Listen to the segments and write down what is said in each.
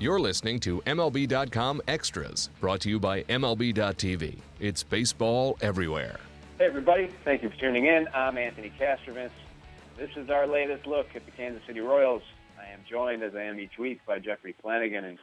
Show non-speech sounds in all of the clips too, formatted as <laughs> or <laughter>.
You're listening to MLB.com Extras, brought to you by MLB.tv. It's baseball everywhere. Hey, everybody. Thank you for tuning in. I'm Anthony Castrovince. This is our latest look at the Kansas City Royals. I am joined, as I am each week, by Jeffrey Flanagan. And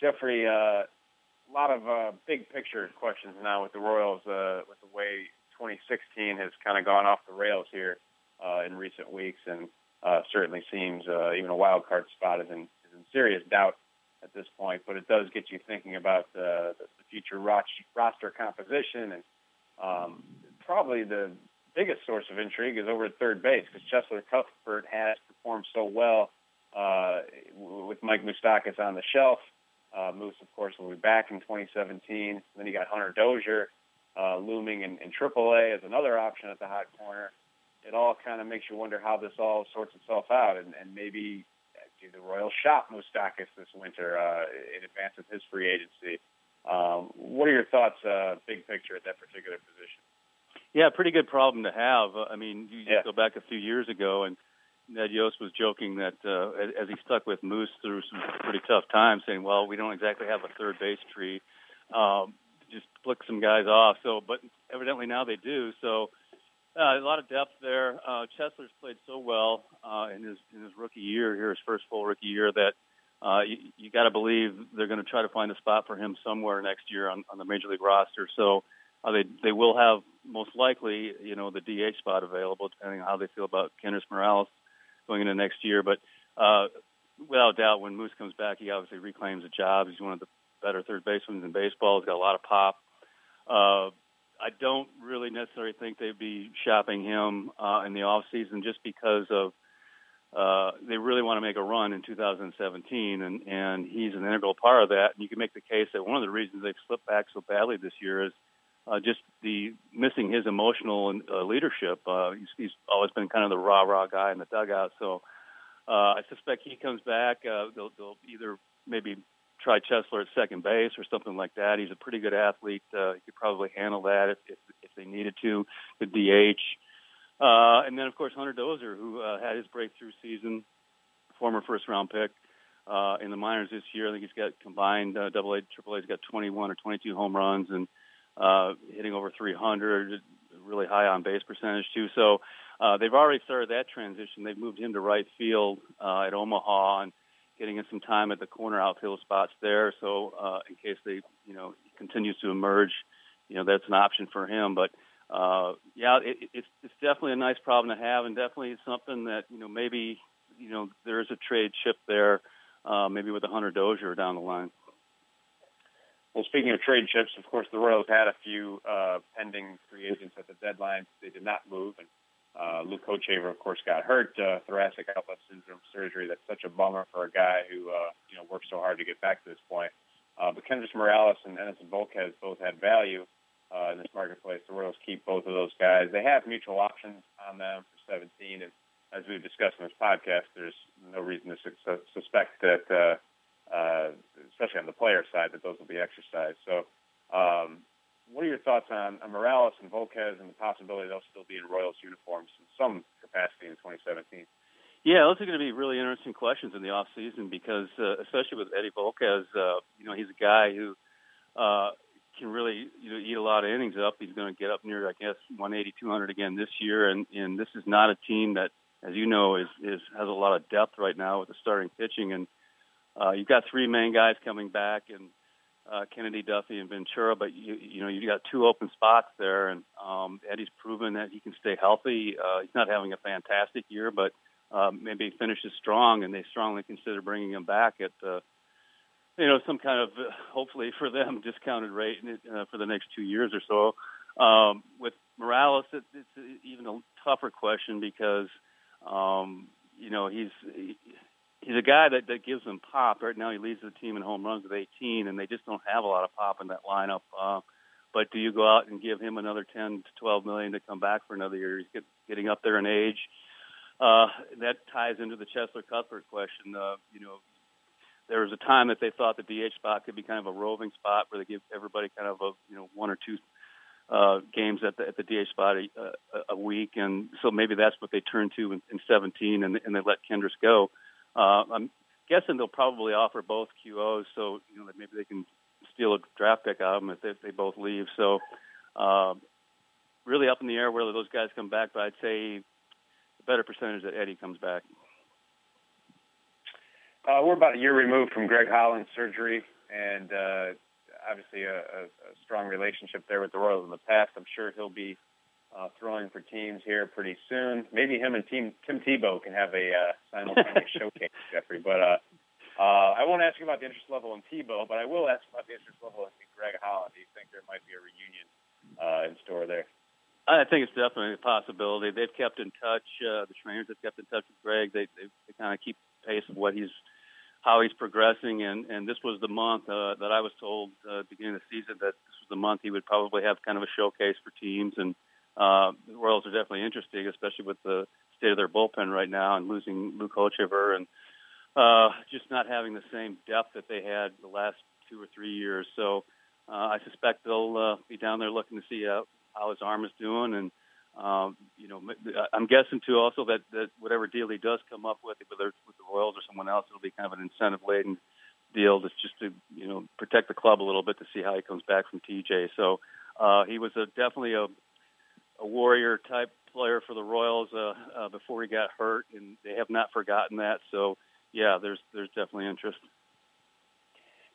Jeffrey, uh, a lot of uh, big picture questions now with the Royals, uh, with the way 2016 has kind of gone off the rails here uh, in recent weeks, and uh, certainly seems uh, even a wild card spot is in, is in serious doubt at this point. But it does get you thinking about uh, the future roster composition, and um, probably the biggest source of intrigue is over at third base because Cheslor Cuthbert has performed so well uh, with Mike Moustakas on the shelf. Uh, Moose, of course, will be back in 2017. Then you got Hunter Dozier uh, looming in, in AAA as another option at the hot corner. It all kind of makes you wonder how this all sorts itself out, and, and maybe the Royals shop Moustakas this winter uh, in advance of his free agency. Um, what are your thoughts, uh, big picture, at that particular position? Yeah, pretty good problem to have. I mean, you yeah. go back a few years ago, and Ned Yost was joking that uh, as he stuck with Moose through some pretty tough times, saying, "Well, we don't exactly have a third base tree. Um, just flick some guys off." So, but evidently now they do. So, uh, a lot of depth there. Uh, Cheslor's played so well uh, in his in his rookie year here, his first full rookie year, that uh, you, you got to believe they're going to try to find a spot for him somewhere next year on, on the major league roster. So uh, they they will have most likely, you know, the DH spot available, depending on how they feel about Kendrys Morales going into next year. But uh, without doubt, when Moose comes back, he obviously reclaims a job. He's one of the better third basemen in baseball. He's got a lot of pop. Uh, I don't really necessarily think they'd be shopping him uh, in the off season just because of uh, they really want to make a run in 2017, and and he's an integral part of that. And you can make the case that one of the reasons they've slipped back so badly this year is uh, just the missing his emotional and, uh, leadership. Uh, he's, he's always been kind of the rah rah guy in the dugout. So uh, I suspect he comes back. Uh, they'll, they'll either maybe try Cheslor at second base or something like that. He's a pretty good athlete. Uh, he could probably handle that if, if, if they needed to. The DH. Uh, and then, of course, Hunter Dozier, who uh, had his breakthrough season, former first round pick uh, in the minors this year. I think he's got combined uh, double A, triple A. He's got 21 or 22 home runs and uh, hitting over 300, really high on base percentage too. So uh, they've already started that transition. They've moved him to right field uh, at Omaha and getting in some time at the corner outfield spots there. So uh, in case they, you know, continues to emerge, you know, that's an option for him. But uh, yeah, it, it's it's definitely a nice problem to have, and definitely something that you know maybe you know there is a trade chip there, uh, maybe with a Hunter Dozier down the line. Well, speaking of trade chips, of course, the Royals had a few uh, pending free agents at the deadline. They did not move, and uh, Luke Hochevar, of course, got hurt. Uh, thoracic outlet syndrome surgery. That's such a bummer for a guy who uh, you know worked so hard to get back to this point. Uh, but Kendrys Morales and Edinson Volquez both had value uh, in this marketplace. The Royals keep both of those guys. They have mutual options on them for 17, and as we've discussed in this podcast, there's no reason to su- suspect that. Uh, uh, especially on the player side, that those will be exercised. So, um, what are your thoughts on, on Morales and Volquez and the possibility they'll still be in Royals uniforms in some capacity in 2017? Yeah, those are going to be really interesting questions in the off season because, uh, especially with Eddie Volquez, uh, you know, he's a guy who uh, can really you know eat a lot of innings up. He's going to get up near, I guess, 180, 200 again this year, and and this is not a team that, as you know, is is has a lot of depth right now with the starting pitching and uh, you've got three main guys coming back, and uh, Kennedy, Duffy, and Ventura. But you, you know, you've got two open spots there, and um, Eddie's proven that he can stay healthy. Uh, he's not having a fantastic year, but uh, maybe he finishes strong, and they strongly consider bringing him back at, uh, you know, some kind of <laughs> hopefully for them discounted rate uh, for the next two years or so. Um, with Morales, it, it's even a tougher question because, um, you know, he's he's a guy that, that gives them pop. Right now, he leads the team in home runs with 18, and they just don't have a lot of pop in that lineup. Uh, but do you go out and give him another 10 to 12 million to come back for another year? He's get, getting up there in age. Uh, that ties into the Cheslor Cuthbert question. Uh, you know, there was a time that they thought the DH spot could be kind of a roving spot where they give everybody kind of a you know one or two uh, games at the at the DH spot a, a, a week, and so maybe that's what they turned to in, in 17, and, and they let Kendrys go. Uh, I'm guessing they'll probably offer both QOs, so you know maybe they can steal a draft pick out of them if they, if they both leave. So uh, really up in the air whether those guys come back, but I'd say the better percentage that Eddie comes back. Uh, we're about a year removed from Greg Holland's surgery, and uh, obviously a, a, a strong relationship there with the Royals in the past. I'm sure he'll be uh, throwing for teams here pretty soon. Maybe him and team, Tim Tebow can have a uh, simultaneous <laughs> showcase, Jeffrey. But uh, uh, I won't ask you about the interest level in Tebow, but I will ask about the interest level in Greg Holland. Do you think there might be a reunion uh, in store there? I think it's definitely a possibility. They've kept in touch. Uh, the trainers have kept in touch with Greg. They they, they kind of keep pace of what he's how he's progressing. And, and this was the month uh, that I was told uh, beginning of the season that this was the month he would probably have kind of a showcase for teams. And uh, the Royals are definitely interesting, especially with the state of their bullpen right now and losing Luke Hochevar and uh, just not having the same depth that they had the last two or three years. So uh, I suspect they'll uh, be down there looking to see uh, how his arm is doing and um, you know, I'm guessing too also that, that whatever deal he does come up with, whether it's with the Royals or someone else, it'll be kind of an incentive laden deal that's just to you know protect the club a little bit to see how he comes back from TJ. So uh, he was a, definitely a, a warrior type player for the Royals uh, uh, before he got hurt, and they have not forgotten that. So yeah, there's there's definitely interest.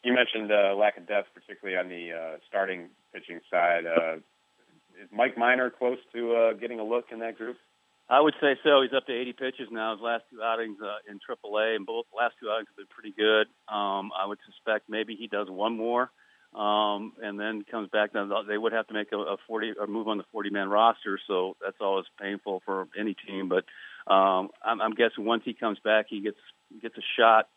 You mentioned uh, lack of depth, particularly on the uh, starting pitching side. Uh, is Mike Minor close to uh, getting a look in that group? I would say so. He's up to 80 pitches now. His last two outings uh, in AAA, and both last two outings have been pretty good. Um, I would suspect maybe he does one more, um, and then comes back. Now they would have to make a, a 40 or move on the 40 man roster, so that's always painful for any team. But um, I'm, I'm guessing once he comes back, he gets gets a shot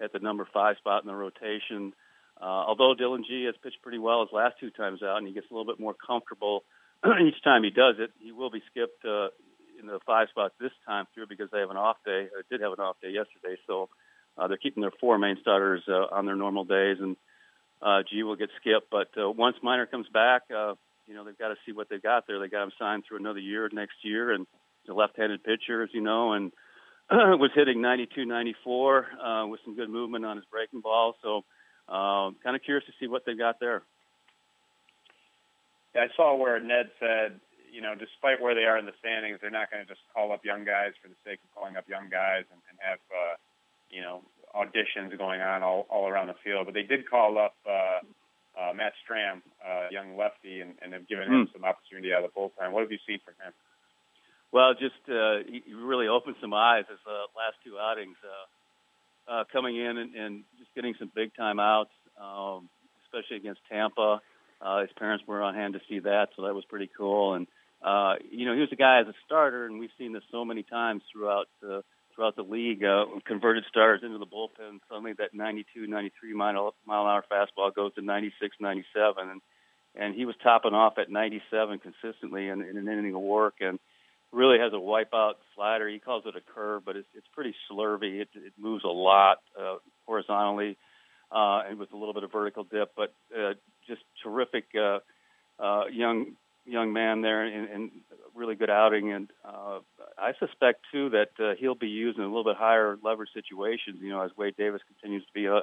at the number five spot in the rotation. Uh, although Dillon Gee has pitched pretty well his last two times out, and he gets a little bit more comfortable <clears throat> each time he does it, he will be skipped uh, in the five spots this time through because they have an off day. Or did have an off day yesterday, so uh, they're keeping their four main starters uh, on their normal days, and uh, Gee will get skipped. But uh, once Minor comes back, uh, you know they've got to see what they've got there. They got him signed through another year next year, and he's a left-handed pitcher, as you know, and <clears throat> was hitting 92, 94 uh, with some good movement on his breaking ball. So, uh, kind of curious to see what they've got there. I saw where Ned said, you know, despite where they are in the standings, they're not going to just call up young guys for the sake of calling up young guys and, and have, uh, you know, auditions going on all, all around the field. But they did call up uh, uh, Matt Strahm, uh, young lefty, and, and have given him mm. some opportunity out of the bullpen. What have you seen from him? Well, just uh, he really opened some eyes his uh, last two outings, uh, uh, coming in and, and just getting some big time outs, um, especially against Tampa. Uh, his parents were on hand to see that, so that was pretty cool. And uh, you know, he was a guy as a starter, and we've seen this so many times throughout uh, throughout the league. Uh, converted starters into the bullpen. Suddenly, that 92, 93 mile mile an hour fastball goes to 96, 97, and and he was topping off at 97 consistently in, in an inning of work, and really has a wipeout slider. He calls it a curve, but it's it's pretty slurvy. It, it moves a lot uh, horizontally uh, and with a little bit of vertical dip, but uh, just terrific uh, uh, young young man there and, and really good outing. And uh, I suspect too that uh, he'll be used in a little bit higher leverage situations. You know, as Wade Davis continues to be uh,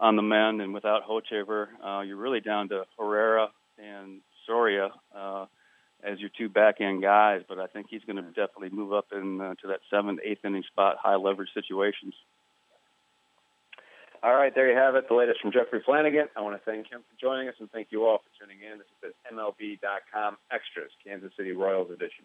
on the mend, and without Hochevar, uh, you're really down to Herrera and Soria uh, as your two back end guys. But I think he's going to definitely move up into uh, to that seventh, eighth inning spot, high leverage situations. All right, there you have it. The latest from Jeffrey Flanagan. I want to thank him for joining us and thank you all for tuning in. This is MLB.com Extras, Kansas City Royals edition.